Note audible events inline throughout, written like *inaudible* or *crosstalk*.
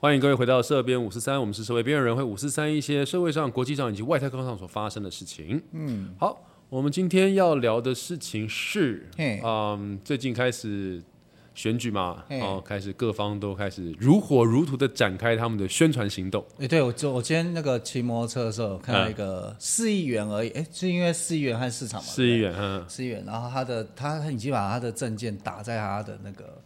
欢迎各位回到社编五四三，我们是社会边缘人会五四三一些社会上、国际上以及外太空上所发生的事情。嗯，好，我们今天要聊的事情是，嗯，最近开始选举嘛，嘿。哦，开始各方都开始如火如荼的展开他们的宣传行动。哎、对我就我今天那个骑摩托车的时候，看到一个四亿元而已，哎、是因为四亿元和市场嘛，市议员，嗯，四亿元，然后他的他他已经把他的证件打在他的那个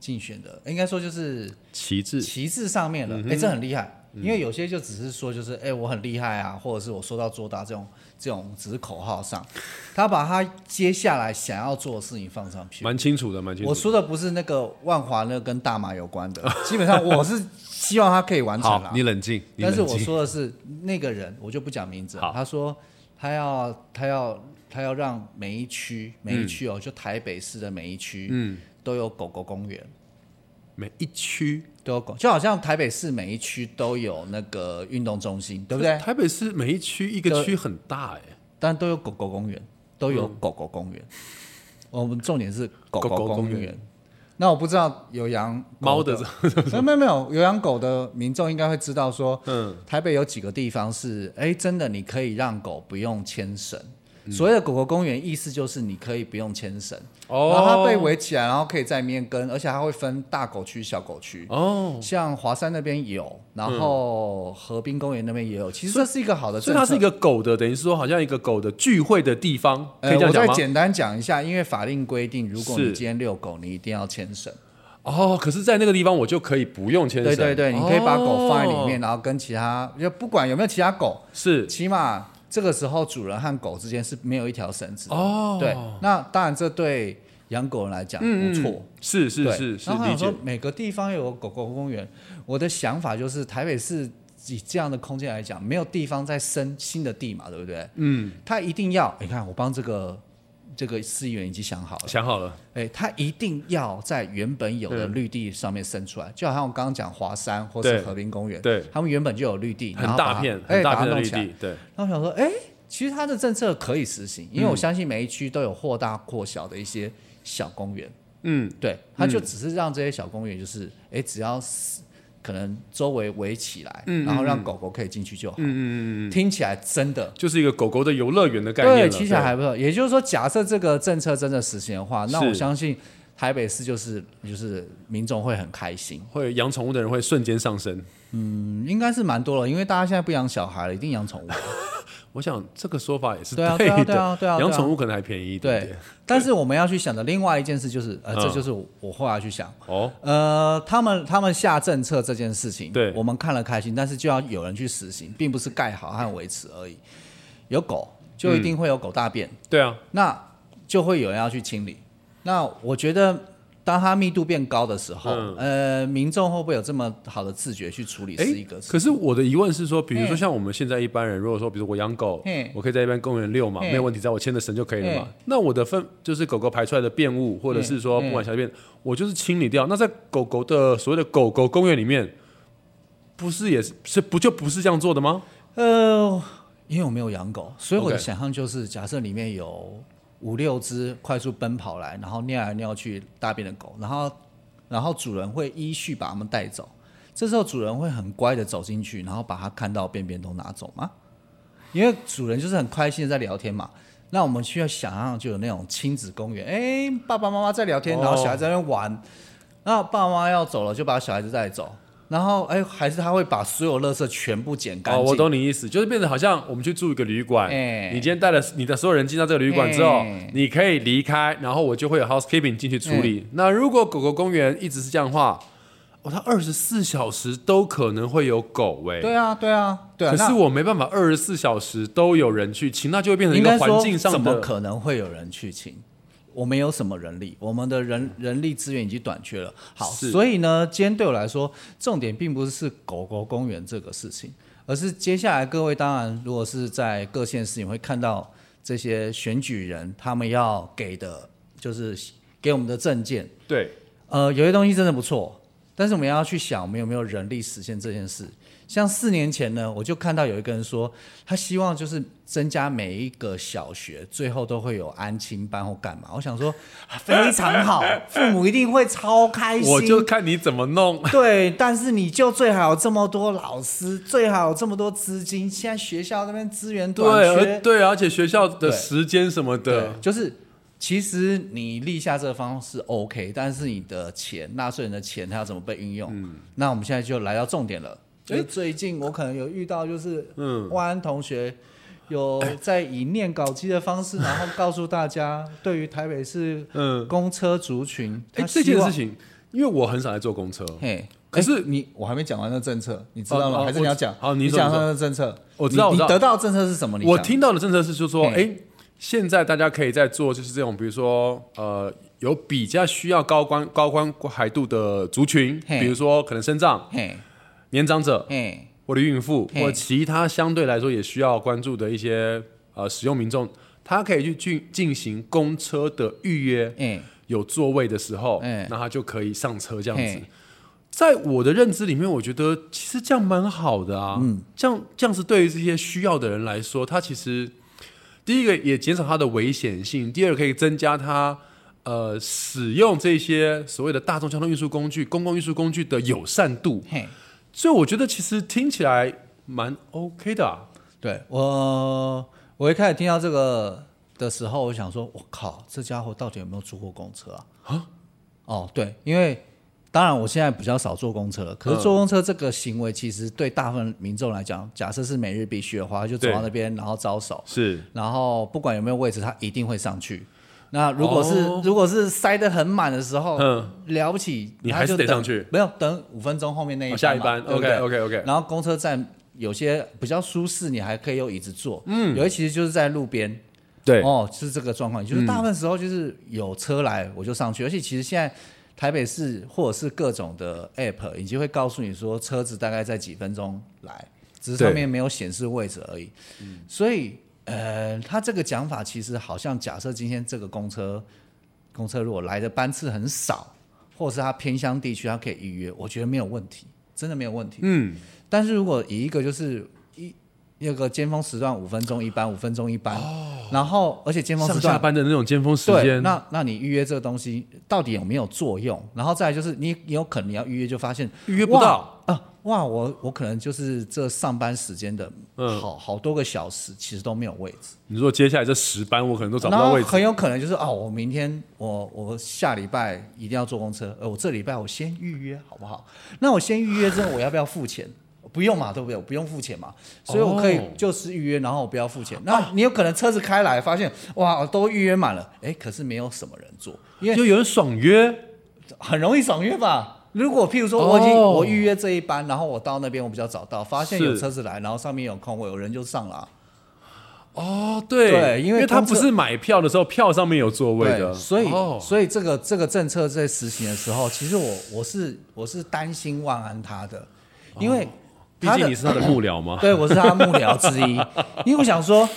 竞选的，应该说就是旗帜，旗帜上面了，哎、这很厉害，因为有些就只是说就是哎、我很厉害啊，或者是我说到做到这种这种只是口号上，他把他接下来想要做的事情放上去。蛮清楚的，蛮清楚的。我说的不是那个万华那个跟大麻有关的，基本上我是希望他可以完成了，。你冷静，*laughs* 但是我。说的是那个人，我就不讲名字。他说他要他要他要让每一区每一区哦，就台北市的每一区，嗯，都有狗狗公园，每一区，都有狗，就好像台北市每一区都有那个运动中心，对不对？台北市每一区一个区很大哎，但都有狗狗公园，都有狗狗公园。我们重点是狗狗狗公公园。那我不知道有养猫的，没有没有没有有养狗的民众应该会知道说，嗯，台北有几个地方是，哎，真的你可以让狗不用牵绳。嗯所谓的狗狗公园，意思就是你可以不用牵绳，哦，然后它被围起来，然后可以在里面跟，而且它会分大狗区、小狗区。哦，像华山那边有，然后河滨公园那边也有。其实这是一个好的。所以它是一个狗的，等于是说好像一个狗的聚会的地方，可呃，以这样讲吗？我再简单讲一下，因为法令规定，如果你今天遛狗，你一定要牵绳。哦，可是，在那个地方我就可以不用牵绳。对对对，你可以把狗放在里哦面，然后跟其他，就不管有没有其他狗，是起码这个时候主人和狗之间是没有一条绳子的。哦，对，那当然这对养狗人来讲嗯，不错。嗯，是是是是然后我理解。每个地方有狗狗公园，我的想法就是台北市以这样的空间来讲，没有地方再生新的地嘛，对不对？嗯，它一定要，你看我帮这个这个市议员已经想好了，想好了，哎，他一定要在原本有的嗯绿地上面生出来，就好像我刚刚讲华山或是对。和平公园，对，他们原本就有绿地，很大片哎很大片的绿地，对，然后我想说，哎，其实他的政策可以实行，因为嗯。我相信每一区都有或大或小的一些小公园，嗯，对，他就只是让这些小公园就是，哎，只要是可能周围围起来，然后让狗狗可以进去就好。嗯嗯嗯嗯，听起来真的就是一个狗狗的游乐园的概念对，了。听起来还不错。也就是说，假设这个政策真的实行的话，那我相信台北市就是就是民众会很开心。会养宠物的人会瞬间上升。嗯，应该是蛮多了，因为大家现在不养小孩了，一定养宠物。*laughs* 我想这个说法也是对啊，对啊，对啊，对啊。养宠物可能还便宜一点对。，但是我们要去想的另外一件事就是，呃，嗯这就是我我后来去想，哦，呃，他们他们下政策这件事情，对我们看了开心，但是就要有人去实行，并不是盖好和维持而已。有狗就一定会有狗大便，对啊，那就会有人要去清理。那我觉得，当它密度变高的时候，嗯呃，民众会不会有这么好的自觉去处理？哎是一个事。可是我的疑问是说，比如说像我们现在一般人，如果说比如说我养狗嘿，我可以在一般公园遛嘛，没有问题，只要我牵着绳就可以了嘛。那我的粪就是狗狗排出来的便物，或者是说不管小便，我就是清理掉。那在狗狗的所谓的狗狗公园里面，不是也是是不就不是这样做的吗？呃，因为我没有养狗，所以我的想象就是，假设里面有五六只快速奔跑来，然后尿来尿去大便的狗，然后然后主人会依序把它们带走。这时候主人会很乖的走进去，然后把它看到便便都拿走吗？因为主人就是很开心的在聊天嘛。那我们需要想象就有那种亲子公园，哎，爸爸妈妈在聊天，然后小孩在那边玩，然后爸妈要走了就把小孩子带走，然后哎，还是他会把所有垃圾全部捡干哦，净。我懂你意思，就是变得好像我们去住一个旅馆，哎你今天带了你的所有人进到这个旅馆之后，哎你可以离开，然后我就会有 housekeeping 进去处理。那如果狗狗公园一直是这样的话，哦，它二十四小时都可能会有狗哎、对啊，对啊，对啊。可是我没办法二十四小时都有人去清，那就会变成一个环应该说，怎么。可能会有人去请？我们有什么人力？我们的人人力资源已经短缺了。好，所以呢，今天对我来说，重点并不是狗狗公园这个事情，而是接下来各位当然，如果是在各县市，你会看到这些选举人他们要给的，就是给我们的证件。对，呃，有些东西真的不错，但是我们要去想，我们有没有人力实现这件事。像四年前呢，我就看到有一个人说，他希望就是增加每一个小学最后都会有安亲班或干嘛。我想说非常好，父母一定会超开心。我就看你怎么弄。对，但是你就最好有这么多老师，最好有这么多资金。现在学校那边资源短缺，对对，而且学校的时间什么的，，就是其实你立下这个方式 OK，但是你的钱，纳税人的钱，它要怎么被运用？嗯那我们现在就来到重点了。就是最近我可能有遇到，就是嗯万安同学有在以念稿机的方式，然后告诉大家，对于台北市嗯，公车族群，哎，这件事，情，因为我很少在坐公车，嘿。可是哎你我还没讲完那政策，你知道吗？还是你要讲？好你你讲那个政策。我知道你你得到的政策是什么？我听到的政策是，就是说，嘿哎，现在大家可以在做，就是这种，比如说，呃，有比较需要高关高关海度的族群，比如说可能身障、嘿，年长者嗯，或者孕妇，或者其他相对来说也需要关注的一些呃使用民众，他可以去进进行公车的预约，哎，有座位的时候，哎那他就可以上车这样子。在我的认知里面，我觉得其实这样蛮好的啊。嗯，这样这样子对于这些需要的人来说，他其实第一个也减少他的危险性，第二个可以增加他呃使用这些所谓的大众交通运输工具、公共运输工具的友善度。嘿。所以我觉得其实听起来蛮 OK 的、啊。对我，我一开始听到这个的时候，我想说，我靠，这家伙到底有没有坐过公车啊？啊？哦，对，因为当然我现在比较少坐公车了，可是坐公车这个行为，其实对大部分民众来讲，假设是每日必须的话，就走到那边，然后招手，是，然后不管有没有位置，他一定会上去。那如果是、哦。如果是塞得很满的时候，嗯。了不起，你还是得上去，没有等五分钟后面那一哦下一班对对？OK OK OK。然后公车站有些比较舒适，你还可以用椅子坐。嗯，有些其实就是在路边。对，哦，是这个状况，就是大部分时候就是有车来我就上去，而且其实现在台北市或者是各种的 app 已经会告诉你说车子大概在几分钟来，只是上面没有显示位置而已。嗯。所以呃，他这个讲法其实好像假设今天这个公车公车如果来的班次很少，或者是他偏乡地区，他可以预约，我觉得没有问题，真的没有问题。嗯，但是如果以一个就是一那个尖峰时段五分钟一班，五分钟一班，然后而且尖峰时上下。班的那种尖峰时对，间，那那你预约这个东西到底有没有作用？然后再来就是你你有可能你要预约就发现预约不到哇啊哇，我我可能就是这上班时间的嗯好好多个小时，其实都没有位置。你说接下来这十班我可能都找不到位置，很有可能就是哦，我明天我我下礼拜一定要坐公车，呃，我这礼拜我先预约好不好？那我先预约之后，我要不要付钱？不用嘛，对不对？我不用付钱嘛，所以我可以哦。就是预约，然后我不要付钱。那你有可能车子开来发现哇，都预约满了，哎，可是没有什么人坐，因为就有人爽约，很容易爽约吧。如果譬如说我已经、哦我预约这一班，然后我到那边我比较早到，发现有车子来，然后上面有空位，有人就上了。啊、哦，对，对因为他不是买票的时候票上面有座位的，所以、哦。所以这个这个政策在实行的时候，其实我我是我是担心万安他的，因为哦毕、竟你是他的幕僚嘛，*clears throat* 对我是他幕僚之一，*laughs* 因为我想说。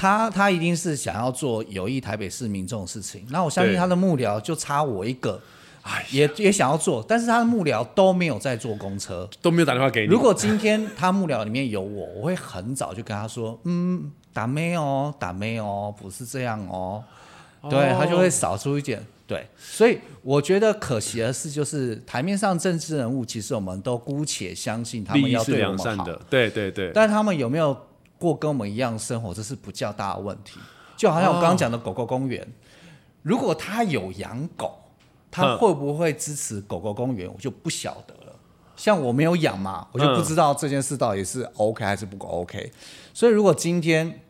他他一定是想要做有益台北市民这种事情，那我相信他的幕僚就差我一个，哎，也也想要做，但是他的幕僚都没有在坐公车。都没有打电话给你。如果今天他幕僚里面有我，我会很早就跟他说，嗯，打妹哦，打妹哦，不是这样哦，对他就会少出一点。对，所以我觉得可惜的是，就是台面上政治人物，其实我们都姑且相信他们要对我们好，的，对对对，但他们有没有过跟我们一样生活，这是不较大的问题。就好像我刚刚讲的狗狗公园，如果他有养狗，他嗯会不会支持狗狗公园，我就不晓得了。像我没有养嘛，我就不知道这件事到底是 OK 还是不 OK。所以如果今天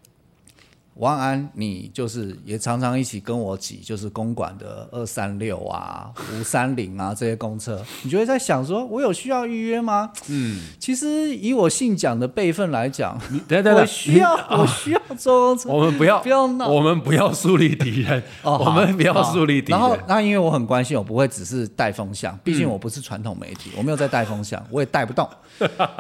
王安，你就是也常常一起跟我挤，就是公馆的二三六啊、五三零啊这些公车，你就会在想说，我有需要预约吗？嗯，其实以我姓蒋的辈分来讲，你等等，我需要 *laughs* 我需要坐公车。我们不要不要闹我们不要树立敌人，哦，我们不要树立敌人然后。，那因为我很关心，我不会只是带风向，毕嗯竟我不是传统媒体，*laughs* 我没有在带风向，我也带不动，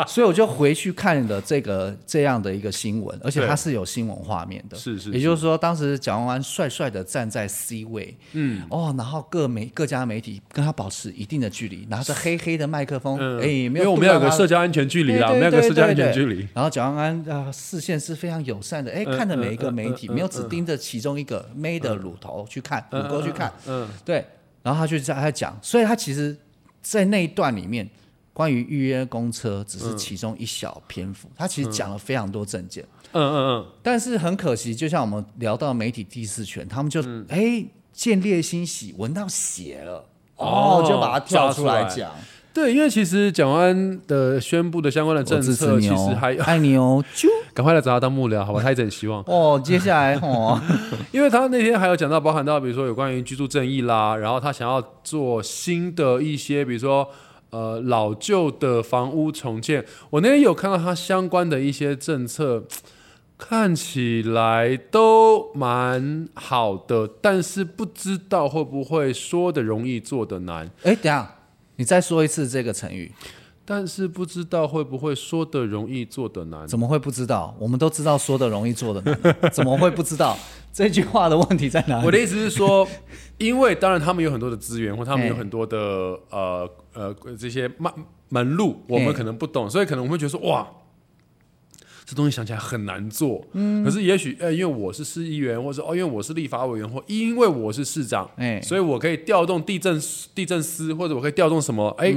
所以我就回去看了这个这样的一个新闻，而且它是有新闻画面的。是是，也就是说，当时蒋万安帅帅的站在 C 位，嗯，哦，然后各媒各家媒体跟他保持一定的距离，拿着黑黑的麦克风，嗯。哎、没因为有我们要有个社交安全距离啦，我们要有个社交安全距离。然后蒋万安啊、视线是非常友善的，哎、嗯看着每一个媒体，没有只盯着其中一个妹的乳头去看，嗯乳沟去看，嗯，对，然后他就在他讲，所以他其实，在那一段里面，关于预约公车只是其中一小篇幅，他其实讲了非常多证件，嗯嗯嗯，但是很可惜，就像我们聊到媒体第四权，他们就嗯。哎、见猎心喜，闻到血了，哦哦，就把它跳出来讲，对，因为其实蒋万安的宣布的相关的政策，其实还爱你哦，就赶快来找他当幕僚，好吧？他一直很希望，哦，接下来哦，*laughs* 因为他那天还有讲到，包含到比如说有关于居住正义啦，然后他想要做新的一些，比如说呃老旧的房屋重建。我那天有看到它相关的一些政策，*tsk* 看起来都蛮好的，但是不知道会不会说的容易做的难，哎，等下，你再说一次这个成语，但是不知道会不会说的容易做的难。怎么会不知道？我们都知道说的容易，做的难，怎么会不知道？*laughs* 这句话的问题在哪里？我的意思是说，因为当然他们有很多的资源，或他们有很多的呃呃这些门门路，我们可能不懂，所以可能我们会觉得说哇。这东西想起来很难做，嗯，可是也许呃，因为我是市议员，或者哦，因为我是立法委员，或因为我是市长，哎所以我可以调动地震地震司，或者我可以调动什么，哎、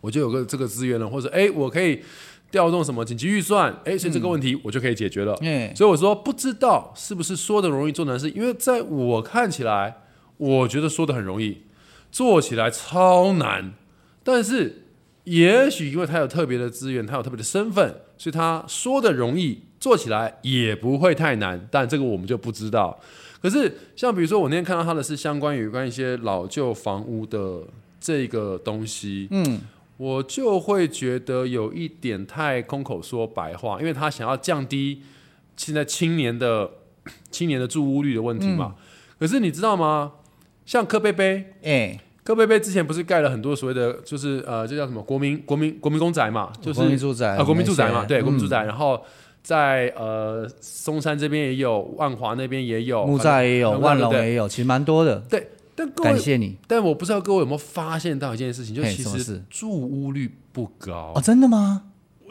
我就有个这个资源了，或者哎，我可以调动什么紧急预算，哎，所以这个问题我就可以解决了。嗯所以我说不知道是不是说的容易做难事，因为在我看起来，我觉得说的很容易，做起来超难。但是也许因为他有特别的资源，他有特别的身份，所以他说的容易，做起来也不会太难。但这个我们就不知道。可是像比如说我那天看到他的是相关于有关一些老旧房屋的这个东西，嗯，我就会觉得有一点太空口说白话，因为他想要降低现在青年的青年的住屋率的问题嘛。可是你知道吗？像柯贝贝，哎，柯贝贝之前不是盖了很多所谓的，就是呃，这叫什么国民国民国民公宅嘛，就是国民住宅啊，国民住宅嘛，对，国民住嗯宅。然后在呃松山这边也有，万华那边也有，木栅也有，万隆也有，其实蛮多的。对。但各位，感谢你但我不知道各位有没有发现到一件事情，就嘿其实什么事住屋率不高哦，真的吗？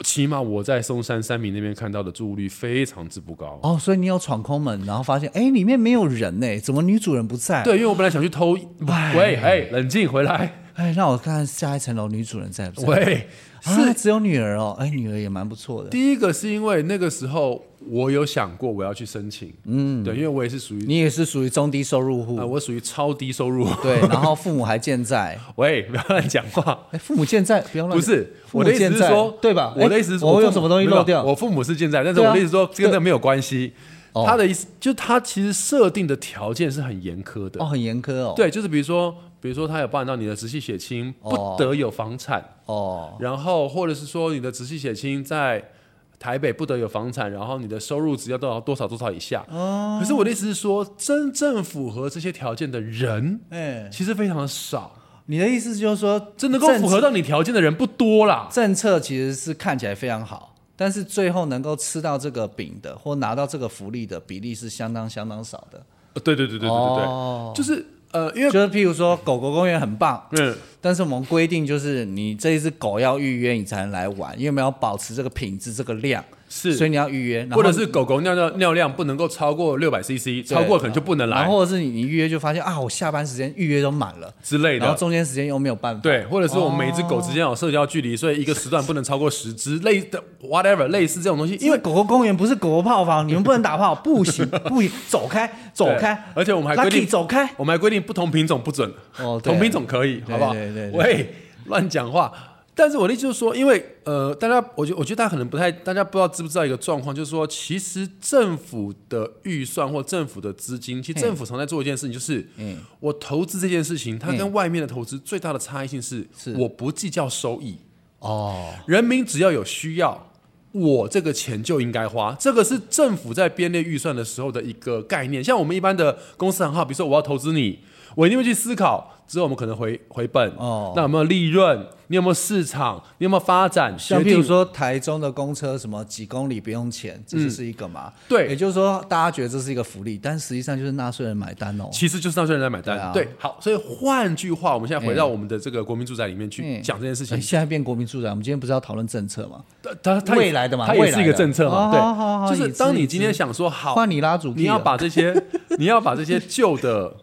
起码我在松山三明那边看到的住屋率非常之不高。哦，所以你有闯空门，然后发现哎，里面没有人呢，怎么女主人不在？，对，因为我本来想去偷，哎喂，哎，冷静回来，哎，让我看看下一层楼女主人在不在？喂，啊，只有女儿哦，哎，女儿也蛮不错的。第一个是因为那个时候我有想过我要去申请，嗯，对，因为我也是属于你也是属于中低收入户，啊，我属于超低收入，对，*laughs* 然后父母还健在，喂，不要乱讲话。哎，父母健在，不要乱不是我的意思是说，对吧？我的意思是，父母哎我有什么东西漏掉？我父母是健在，但是我的意思是说，跟这没有关系。哦他的意思就他其实设定的条件是很严苛的哦，，很严苛哦。，对，就是比如说，比如说他有包含到你的直系血亲不哦得有房产，哦，然后或者是说你的直系血亲在台北不得有房产，然后你的收入只要多少多少多少以下。哦，可是我的意思是说，真正符合这些条件的人哎，其实非常的少，你的意思就是说，真能够符合到你条件的人不多啦。政策其实是看起来非常好，但是最后能够吃到这个饼的或拿到这个福利的比例是相当相当少的。呃对对对对对对对，哦。就是呃，因为就是譬如说，狗狗公园很棒，嗯，但是我们规定就是你这一只狗要预约你才能来玩，因为我们要保持这个品质、这个量，是所以你要预约，然后或者是狗狗尿尿尿量不能够超过六百 CC，超过可能就不能来然后或者是你你预约就发现啊，我下班时间预约都满了，之类的然后的。中间时间又没有办法。对，或者是我们每一只狗之间有社交距离，所以一个时段不能超过十只，类的 whatever 类似这种东西，因为狗狗公园不是狗狗炮房，你们不能打炮，不行不行，走开走开，而且我们还规定走开。我们还规定不同品种不准，哦，同品种可以，好不好？对对对喂，乱讲话。但是我的意思就是说，因为呃，大家，我觉我觉得大家可能不太，大家不知道知不知道一个状况，就是说，其实政府的预算或政府的资金，其实嗯政府常在做一件事情，就是嗯。我投资这件事情，它跟嗯外面的投资最大的差异性是，是。我不计较收益，哦，人民只要有需要，我这个钱就应该花。这个是政府在编列预算的时候的一个概念。像我们一般的公司行号，比如说我要投资你，我一定会去思考之后我们可能回回本，哦。那有没有利润？你有没有市场？你有没有发展？像比如说台中的公车什么几公里不用钱，这就是一个嘛。对也就是说大家觉得这是一个福利，但实际上就是纳税人买单哦。其实就是纳税人在买单。对啊好，所以换句话，我们现在回到我们的这个国民住宅里面去嗯讲这件事情哎。现在变国民住宅，我们今天不是要讨论政策吗？它它未来的嘛它也是一个政策嘛。哦好好好对，就是当你今天想说好，换你拉主，你要把这些 *laughs* 你要把这些旧的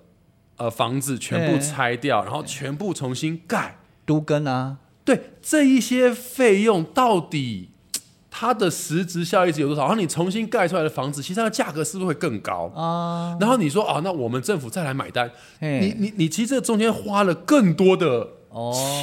呃房子全部哎拆掉，然后全部重新盖。都跟啊，对这一些费用到底 *tsk* 它的实质效益值有多少？然后你重新盖出来的房子，其实它的价格是不是会更高？啊，然后你说啊，那我们政府再来买单，你你你其实这中间花了更多的哦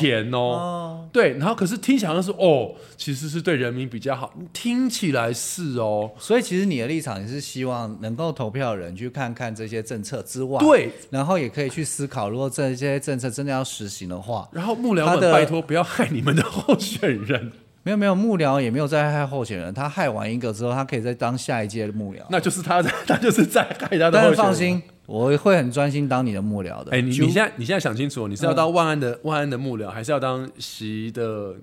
钱哦，哦，对，然后可是听起来好像是哦，其实是对人民比较好，听起来是哦，所以其实你的立场也是希望能够投票的人去看看这些政策之外，，对。然后也可以去思考，如果这些政策真的要实行的话，然后幕僚们拜托不要害你们的候选人，没有没有幕僚也没有在害候选人，他害完一个之后，他可以再当下一届的幕僚。那就是他在，*laughs* 他就是在害他的但。是放心，我会很专心当你的幕僚的。哎、你就你现在你现在想清楚，你是要当万安的、万安的幕僚，还是要当习的？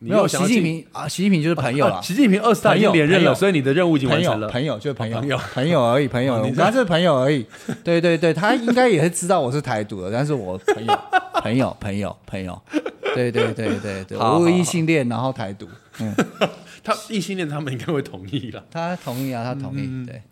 你没有习近平啊，习近平就是朋友啦啊，习近平二十大已经连任了，所以你的任务已经完成了。朋友就是朋友哦朋友朋友而已，朋友。他是朋友而已。对对对，他应该也是知道我是台独的，但是我朋友朋友朋友朋友。对对对对对，好好我异性恋，然后台独。嗯，他异性恋他们应该会同意了。他同意啊，他同意。对，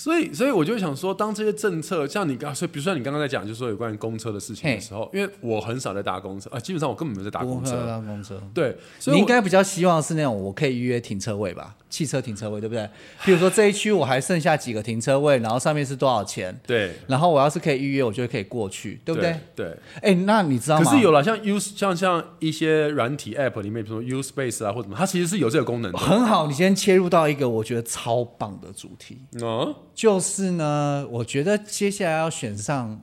所以，所以我就想说，当这些政策像你刚，所以比如说你刚刚在讲，就是说有关于公车的事情的时候，因为我很少在搭公车啊，基本上我根本没有在搭公车。搭公车。对，所以你应该比较希望是那种我可以预约停车位吧，汽车停车位，对不对？比如说这一区我还剩下几个停车位，然后上面是多少钱，对，然后我要是可以预约，我就可以过去，对不对？对。哎，那你知道吗？可是有了像 U 像像一些软体 App 里面，比如说 U Space 啊或者什么，它其实是有这个功能的。很好，你先切入到一个我觉得超棒的主题，哦，就是呢，我觉得接下来要选上，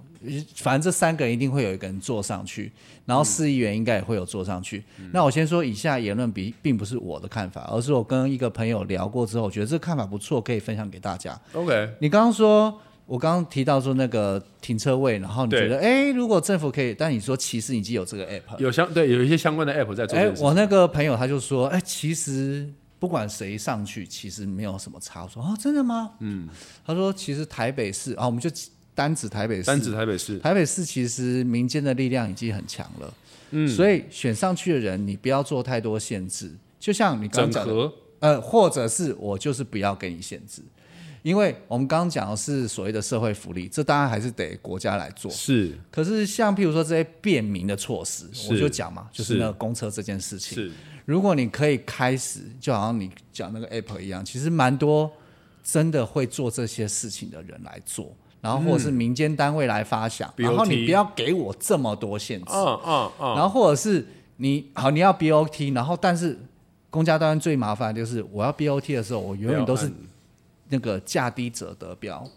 反正这三个人一定会有一个人坐上去，然后市议员应该也会有坐上去。那我先说以下言论比并不是我的看法，而是我跟一个朋友聊过之后，我觉得这个看法不错，可以分享给大家。OK，你刚刚说，我刚刚提到说那个停车位，然后你觉得，哎，如果政府可以，但你说其实已经有这个 app，有相对有一些相关的 App 在做这哎。我那个朋友他就说，哎，其实不管谁上去，其实没有什么差。我说，哦，真的吗？嗯，他说，其实台北市啊，我们就单指台北市，单指台北市，台北市其实民间的力量已经很强了，嗯，所以选上去的人，你不要做太多限制。就像你刚刚讲的，呃，或者是我就是不要给你限制，因为我们刚刚讲的是所谓的社会福利，这当然还是得国家来做。是。可是像譬如说这些便民的措施，我就讲嘛，就是。是那个公车这件事情。是，如果你可以开始，就好像你讲那个 app 一样，其实蛮多真的会做这些事情的人来做，然后或者是民间单位来发想，嗯然后你不要给我这么多限制，嗯嗯嗯，然后或者是你好你要 BOT，然后但是公家单位最麻烦的就是我要 BOT 的时候，我永远都是那个价低者得标。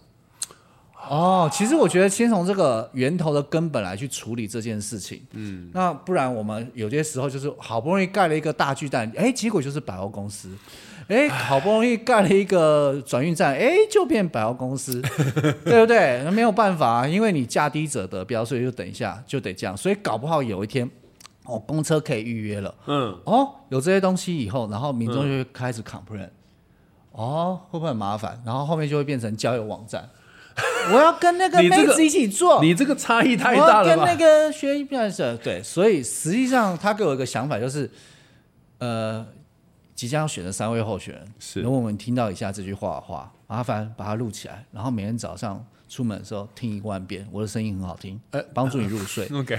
哦，其实我觉得先从这个源头的根本来去处理这件事情，嗯，那不然我们有些时候就是好不容易盖了一个大巨蛋，哎，结果就是百货公司，哎，好不容易盖了一个转运站，哎，就变百货公司，*laughs* 对不对？那没有办法啊，因为你价低者得标，所以就等一下就得这样，所以搞不好有一天，哦，公车可以预约了，嗯，哦，有这些东西以后，然后民众就会开始 complain，、哦，会不会很麻烦？然后后面就会变成交友网站，我要跟那个妹子一起做，你这个差异太大了要跟那吧？个学一表演对，所以实际上他给我一个想法，就是呃，即将要选的三位候选人，是如果我们听到以下这句话的话，麻烦把它录起来，然后每天早上出门的时候听一万遍，我的声音很好听，呃帮助你入睡。*laughs* OK，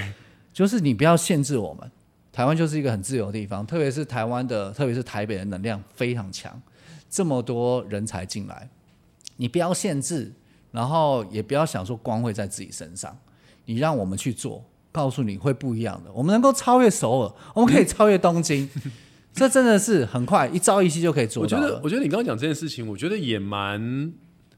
就是你不要限制我们。台湾就是一个很自由的地方，特别是台湾的，特别是台北的能量非常强，这么多人才进来，你不要限制，然后也不要想说光会在自己身上，你让我们去做，告诉你会不一样的。我们能够超越首尔，我们可以超越东京，*laughs* 这真的是很快，一朝一夕就可以做到我觉得，我觉得你刚刚讲这件事情，我觉得也蛮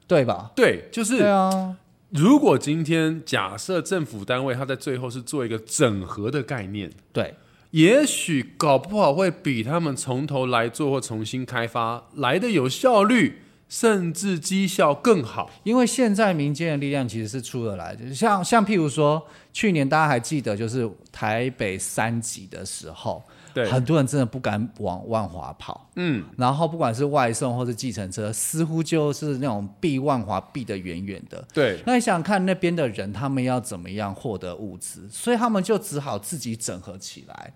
对吧？对，就是对啊，如果今天假设政府单位它在最后是做一个整合的概念，对，也许搞不好会比他们从头来做或重新开发来的有效率，甚至绩效更好。因为现在民间的力量其实是出得来的，像像譬如说，去年大家还记得，就是台北三级的时候，对很多人真的不敢往万华跑，嗯，然后不管是外送或是计程车，似乎就是那种避万华避得远远的。对，那你想想看，那边的人他们要怎么样获得物资？所以他们就只好自己整合起来，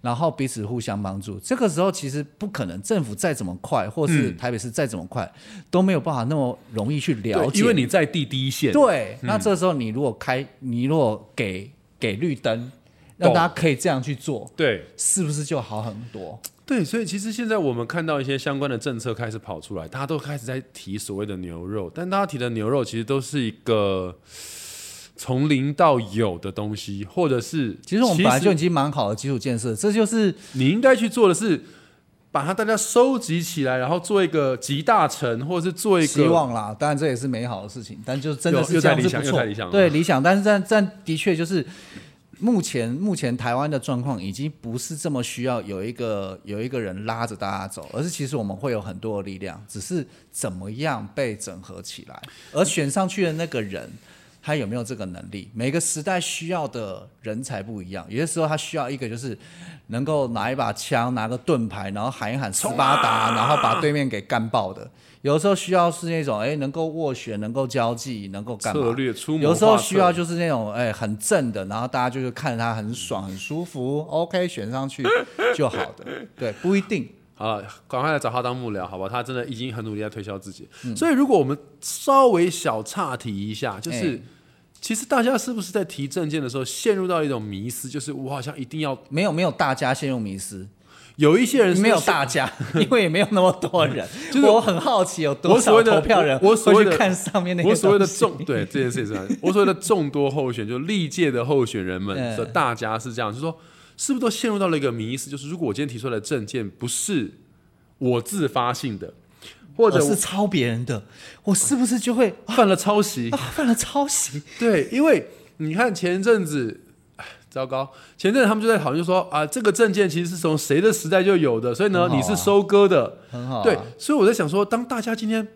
然后彼此互相帮助。这个时候其实不可能，政府再怎么快，或是台北市再怎么快，都没有办法那么容易去了解。因为你在地第一线，对，那这时候你如果开，你如果给给绿灯，让大家可以这样去做，对是不是就好很多？对，所以其实现在我们看到一些相关的政策开始跑出来，大家都开始在提所谓的牛肉，但大家提的牛肉其实都是一个从零到有的东西，或者是其实我们本来就已经蛮好的基础建设，这就是你应该去做的是。把它大家收集起来，然后做一个集大成，或者是做一个希望啦。当然这也是美好的事情，但就真的是这样又太理想是不错对理想，但是但但的确就是目前目前台湾的状况已经不是这么需要有一个有一个人拉着大家走，而是其实我们会有很多的力量，只是怎么样被整合起来，而选上去的那个人。他有没有这个能力？每个时代需要的人才不一样，有些时候他需要一个就是能够拿一把枪、拿个盾牌，然后喊一喊斯巴达，然后把对面给干爆的。有的时候需要是那种哎能够斡旋、能够交际、能够干嘛策略出谋有时候需要就是那种哎很正的，然后大家就是看着他很爽、很舒服，OK 选上去就好的。*laughs* 对，不一定。好了，赶快来找他当幕僚，好吧？他真的已经很努力在推销自己。嗯所以，如果我们稍微小岔题一下，就是、哎其实大家是不是在提证件的时候陷入到一种迷思，就是我好像一定要没有没有大家陷入迷失，有一些人是没有大家，*laughs* 因为也没有那么多人。*laughs* 就是我很好奇有多少我所谓的投票人我我所谓的看上面那些我所谓的众对这件事也是。这样，我所谓的众多候选，就历届的候选人们嗯。的大家是这样，就是说，是不是都陷入到了一个迷思，就是如果我今天提出来的证件不是我自发性的，或者是抄别人的，我是不是就会 *laughs* 犯了抄袭啊，犯了抄袭？对，因为你看前阵子，哎，糟糕，前阵子他们就在讨论，就说啊，这个证件其实是从谁的时代就有的，所以呢，啊你是收割的，很好、啊。对，所以我在想说，当大家今天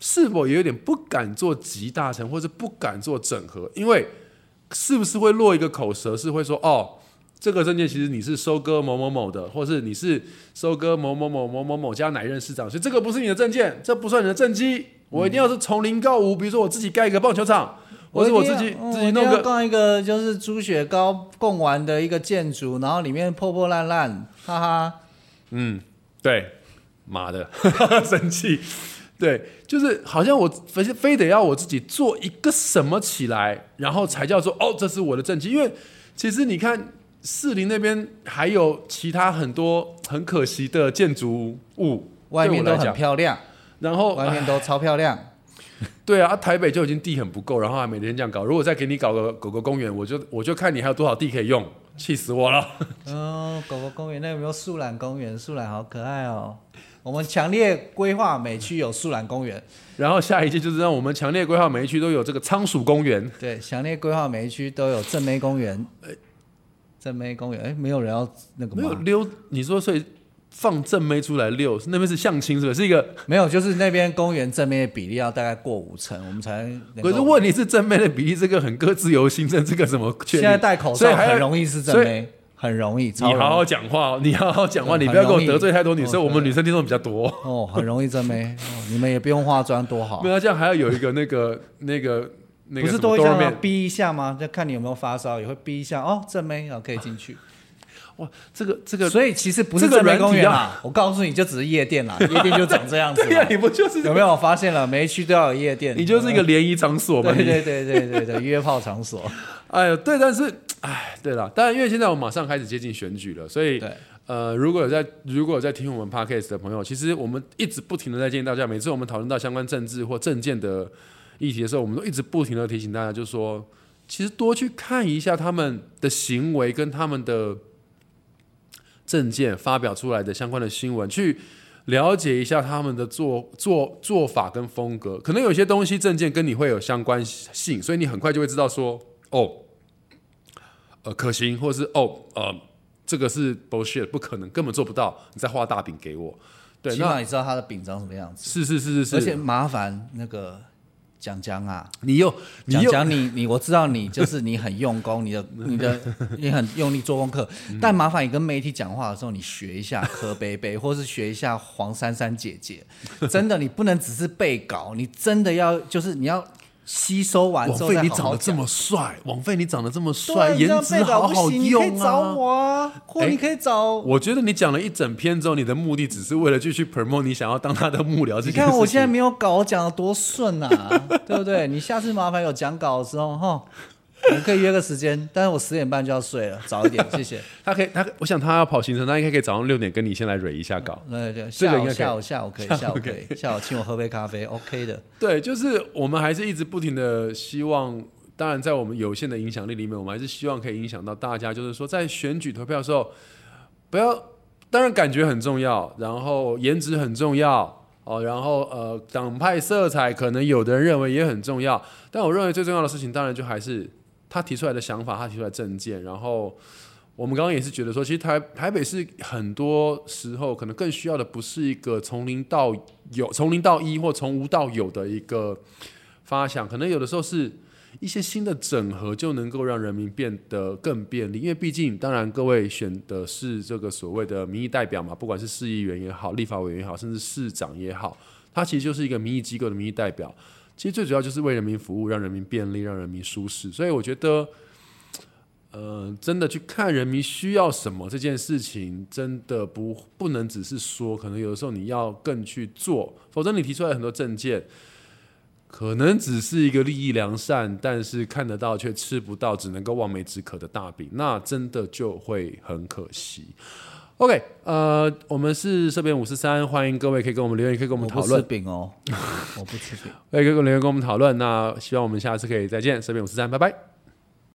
是否也有点不敢做集大成，或者不敢做整合，因为是不是会落一个口舌，是会说哦。这个证件其实你是收割某某某的，或是你是收割某某某某某某家哪一任市长，所以这个不是你的证件，这不算你的政绩。我一定要是从零到五，比如说我自己盖一个棒球场，或是我自己嗯自己弄个盖一个就是猪血糕供完的一个建筑，然后里面破破烂烂，哈哈。嗯，对，妈的，*laughs* 生气，对，就是好像我非非得要我自己做一个什么起来，然后才叫做哦，这是我的政绩。因为其实你看士林那边还有其他很多很可惜的建筑物，外面都很漂亮，然后外面都超漂亮。*laughs* 对啊，啊台北就已经地很不够，然后还每天这样搞。如果再给你搞个狗狗公园，我就我就看你还有多少地可以用，气死我了。哦，狗狗公园那有没有树懒公园？树懒好可爱哦。我们强烈规划每区有树懒公园，然后下一季就是让我们强烈规划每一区都有这个仓鼠公园。对，强烈规划每一区都有正妹公园。正妹公园，哎，没有人要那个吗？没有溜，你说所以放正妹出来溜，那边是相亲是不是？是一个，没有，就是那边公园正妹的比例要大概过五成，我们才能够。可是问题是正妹的比例，这个很各自由心证，这个怎么确定？现在戴口罩所以还要很容易是正妹，很容易。超容易你好好讲话哦，你好好讲话，对你不要给我很容易得罪太多女生，哦我们女生听众比较多。哦，很容易正妹。哦，你们也不用化妆，多好 *laughs* 没。有，这样还要有一个那个那个那个不是什么多一下吗多面？逼一下吗？就看你有没有发烧，也会逼一下。哦，正妹哦，可以进去。*laughs* 哇，这个这个，所以其实不是这个正妹软体啊公园啦，我告诉你就只是夜店啦，*laughs* 夜店就长这样子对 *laughs* 呀、啦。你不就是有没有发现了？每一区都要有夜店，你就是一个联谊场所嘛？对对对对对对约炮场所。哎呦，对，但是哎，对了，当然因为现在我们马上开始接近选举了，所以对，呃，如果有在如果有在听我们 podcast 的朋友，其实我们一直不停的在建议大家，每次我们讨论到相关政治或政见的议题的时候，我们都一直不停的提醒大家，就是说，其实多去看一下他们的行为跟他们的证件发表出来的相关的新闻，去了解一下他们的做做做法跟风格。可能有些东西证件跟你会有相关性，所以你很快就会知道说，哦，呃，可行，或者是哦，呃。这个是 bullshit，不可能，根本做不到。你再画大饼给我，对，起码你知道他的饼长什么样子，是是是是是，而且麻烦那个蒋江啊，你又你讲讲你你，我知道你就是你很用功，你的 *laughs* 你的你很用力做功课，但麻烦你跟媒体讲话的时候，你学一下柯贝贝，或是学一下黄珊珊姐姐。真的，你不能只是背稿，你真的要就是你要吸收完之后王菲你再好好讲。长得这么帅，王菲你长得这么帅，颜值好好不行，你可以找啊！我啊，或哎你可以找。我觉得你讲了一整篇之后，你的目的只是为了继续 promote 你想要当他的幕僚。你看我现在没有稿，我讲的多顺啊，对不对？你下次麻烦有讲稿的时候，哈，我们可以约个时间，但是我十点半就要睡了，早一点，谢谢。*laughs* 他可以，他我想他要跑行程，他应该可以早上六点跟你先来蕊一下稿。对对，这个应该可以下午下午 *laughs* 下午可以，下午可以，下午请我喝杯咖啡，OK 的。对，就是我们还是一直不停的希望，当然在我们有限的影响力里面，我们还是希望可以影响到大家，就是说在选举投票的时候，不要，当然感觉很重要，然后颜值很重要。哦，然后呃，党派色彩可能有的人认为也很重要，但我认为最重要的事情，当然就还是他提出来的想法，他提出来的政见，然后我们刚刚也是觉得说，其实台台北市很多时候可能更需要的不是一个从零到有、从零到一或从无到有的一个发想，可能有的时候是一些新的整合就能够让人民变得更便利。因为毕竟，当然各位选的是这个所谓的民意代表嘛，不管是市议员也好、立法委员也好，甚至市长也好，他其实就是一个民意机构的民意代表。其实最主要就是为人民服务，让人民便利，让人民舒适。所以我觉得。呃，真的去看人民需要什么这件事情，真的不不能只是说，可能有的时候你要更去做，否则你提出来很多证件，可能只是一个利益良善，但是看得到却吃不到，只能够望梅止渴的大饼，那真的就会很可惜。OK，呃，我们是社编五十三，欢迎各位可以跟我们留言，可以跟我们我不吃讨论，饼哦，*laughs* 我不吃饼。可以跟我们留言跟我们讨论。那希望我们下次可以再见，社编五十三，拜拜。